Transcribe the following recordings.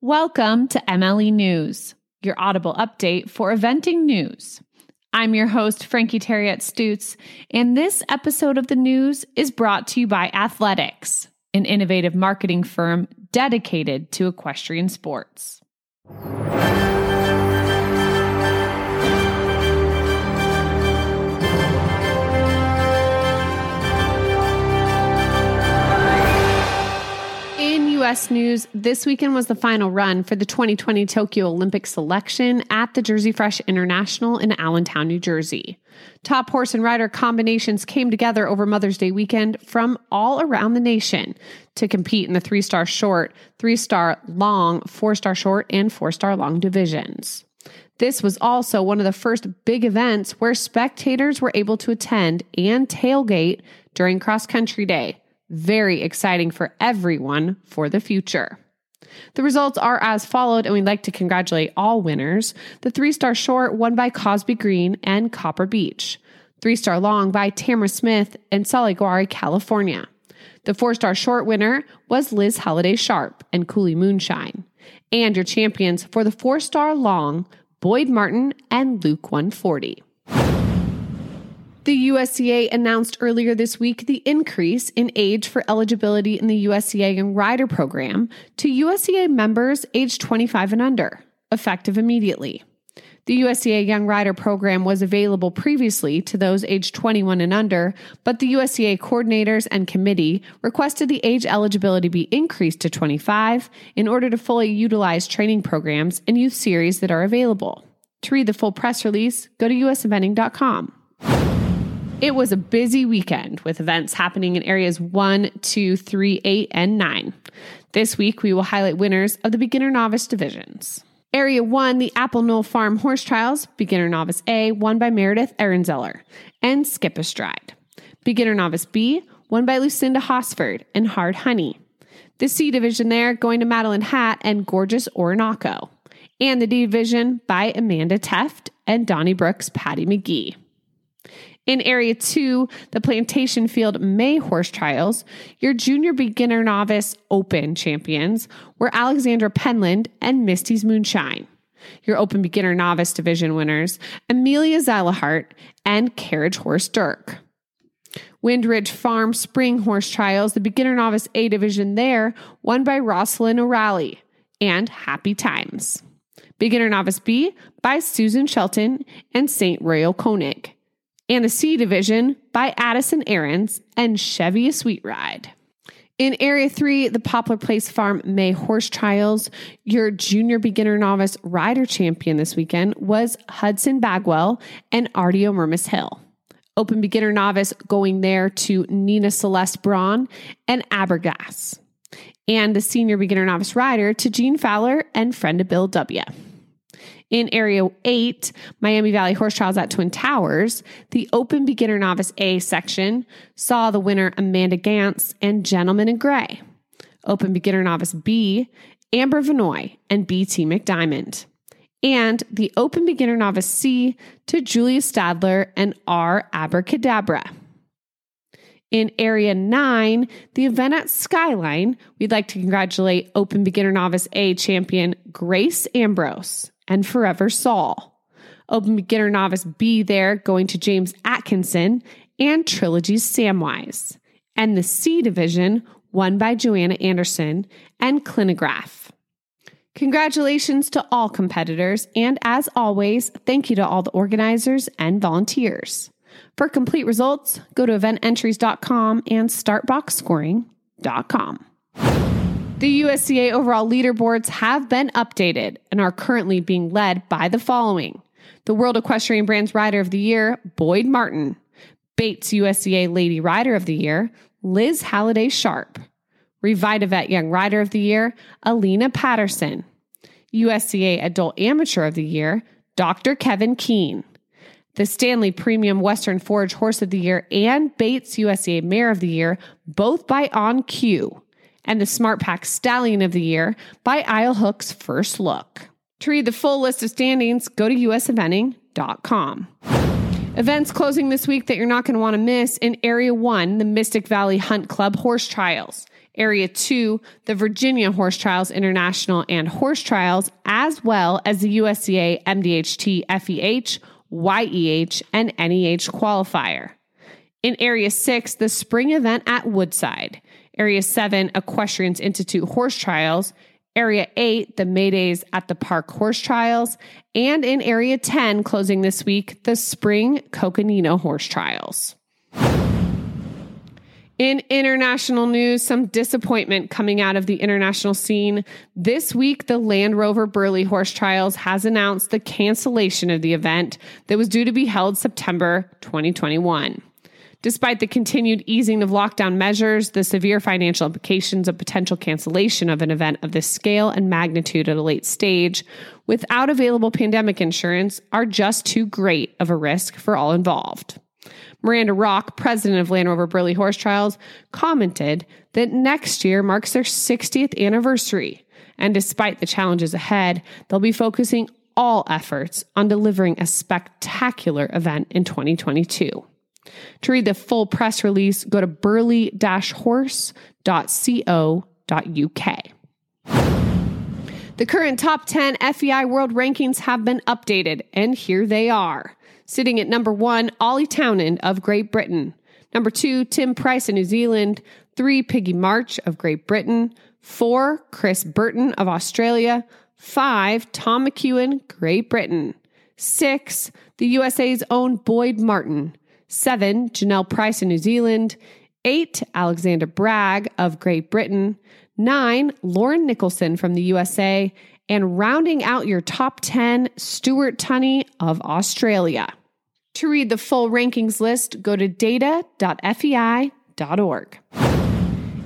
Welcome to MLE News, your audible update for eventing news. I'm your host, Frankie Thieriot Stutes, and this episode of the news is brought to you by Athletux, an innovative marketing firm dedicated to equestrian sports. U.S. news, this weekend was the final run for the 2020 Tokyo Olympic selection at the Jersey Fresh International in Allentown, New Jersey. Top horse and rider combinations came together over Mother's Day weekend from all around the nation to compete in the three star short, three star long, four star short, and four star long divisions. This was also one of the first big events where spectators were able to attend and tailgate during cross country day very exciting for everyone for the future. The results are as followed, and we'd like to congratulate all winners. The three star short won by Cosby Green and Copper Beach, Three star long by Tamara Smith and Solaguayre, California. The four star short winner was Liz Halliday Sharp and Cooley Moonshine. And your champions for the four star long, Boyd Martin and Luke 140. The USEA announced earlier this week the increase in age for eligibility in the USEA Young Rider program to USEA members age 25 and under, effective immediately. The USEA Young Rider program was available previously to those age 21 and under, but the USEA coordinators and committee requested the age eligibility be increased to 25 in order to fully utilize training programs and youth series that are available. To read the full press release, go to useventing.com. It was a busy weekend with events happening in areas 1, 2, 3, 8, and 9. This week, we will highlight winners of the beginner novice divisions. Area 1, the Apple Knoll Farm Horse Trials, Beginner Novice A, won by Meredith Ehrenzeller and Skip Astride. Beginner Novice B, won by Lucinda Hosford and Hard Honey. The C division there going to Madeline Hat and Gorgeous Orinoco. And the D division by Amanda Teft and Donnie Brooks Patty McGee. In Area 2, the Plantation Field May Horse Trials, your junior beginner novice open champions were Alexandra Penland and Misty's Moonshine. Your open beginner novice division winners, Amelia Zylahart and Carriage Horse Dirk. Windridge Farm Spring Horse Trials, the beginner novice A division there, won by Rosalind O'Reilly and Happy Times. Beginner novice B by Susan Shelton and St. Royal Koenig and the C division by Addison Aarons and Chevy Sweet Ride. In Area 3, the Poplar Place Farm May Horse Trials, your junior beginner novice rider champion this weekend was Hudson Bagwell and Artio Murmis Hill. Open beginner novice going there to Nina Celeste Braun and Abergass. And the senior beginner novice rider to Gene Fowler and friend of Bill W. In Area 8, Miami Valley Horse Trials at Twin Towers, the Open Beginner Novice A section saw the winner Amanda Gantz and Gentleman in Gray. Open Beginner Novice B, Amber Vanoy and BT McDiamond. And the Open Beginner Novice C to Julia Stadler and R. Abracadabra. In Area 9, the event at Skyline, we'd like to congratulate Open Beginner Novice A champion Grace Ambrose and Forever Saul. Open Beginner Novice B there going to James Atkinson and Trilogy's Samwise. And the C division won by Joanna Anderson and Clinograph. Congratulations to all competitors, and as always, thank you to all the organizers and volunteers. For complete results, go to evententries.com and startboxscoring.com. The USEA overall leaderboards have been updated and are currently being led by the following. The World Equestrian Brands Rider of the Year, Boyd Martin, Bates USEA Lady Rider of the Year, Liz Halliday Sharp, Revitavet Young Rider of the Year, Alina Patterson, USEA Adult Amateur of the Year, Dr. Kevin Keene, the Standlee Premium Western Forage Horse of the Year, and Bates USEA Mare of the Year, both by On Cue and the SmartPak Stallion of the Year by Isle Hook's First Look. To read the full list of standings, go to useventing.com. Events closing this week that you're not going to want to miss in Area 1, the Mystic Valley Hunt Club Horse Trials. Area 2, the Virginia Horse Trials International and Horse Trials, as well as the USEA MDHT FEH, YEH, and NEH qualifier. In Area 6, the spring event at Woodside. Area 7, Equestrians Institute Horse Trials. Area 8, the Maydays at the Park Horse Trials. And in Area 10, closing this week, the Spring Coconino Horse Trials. In international news, some disappointment coming out of the international scene. This week, the Land Rover Burghley Horse Trials has announced the cancellation of the event that was due to be held September 2021. Despite the continued easing of lockdown measures, the severe financial implications of potential cancellation of an event of this scale and magnitude at a late stage without available pandemic insurance are just too great of a risk for all involved. Miranda Rock, president of Land Rover Burghley Horse Trials, commented that next year marks their 60th anniversary. And despite the challenges ahead, they'll be focusing all efforts on delivering a spectacular event in 2022. To read the full press release, go to burghley horse.co.uk. The current top 10 FEI World Rankings have been updated, and here they are. Sitting at number one, Ollie Townend of Great Britain. Number two, Tim Price of New Zealand. Three, Piggy March of Great Britain. Four, Chris Burton of Australia. Five, Tom McEwen, Great Britain. Six, the USA's own Boyd Martin. Seven, Jonelle Price of New Zealand. Eight, Alexander Bragg of Great Britain. Nine, Lauren Nicholson from the USA. And rounding out your top 10, Stuart Tinney of Australia. To read the full rankings list, go to data.fei.org.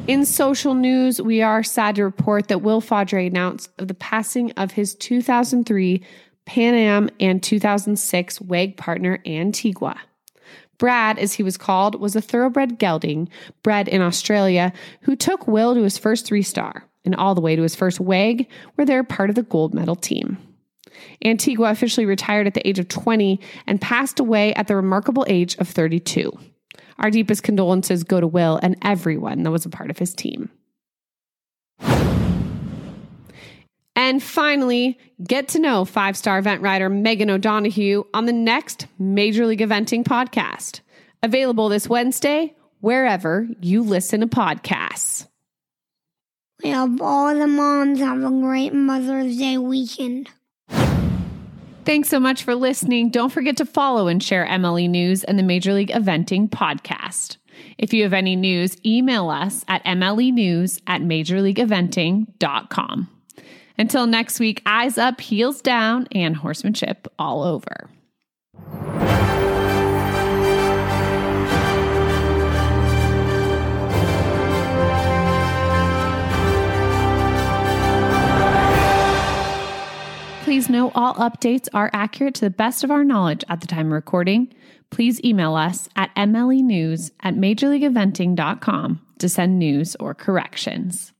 In social news, we are sad to report that Will Faudree announced of the passing of his 2003 Pan Am and 2006 WAG partner Antigua. Brad, as he was called, was a thoroughbred gelding bred in Australia who took Will to his first three star and all the way to his first WAG, where they're part of the gold medal team. Antigua officially retired at the age of 20 and passed away at the remarkable age of 32. Our deepest condolences go to Will and everyone that was a part of his team. And finally, get to know five star event rider Megan O'Donoghue on the next Major League Eventing podcast. Available this Wednesday, wherever you listen to podcasts. We hope all the moms have a great Mother's Day weekend. Thanks so much for listening. Don't forget to follow and share MLE News and the Major League Eventing podcast. If you have any news, email us at mlenews at majorleagueeventing.com. Until next week, eyes up, heels down, and horsemanship all over. Please know all updates are accurate to the best of our knowledge at the time of recording. Please email us at mlenews at majorleagueeventing.com to send news or corrections.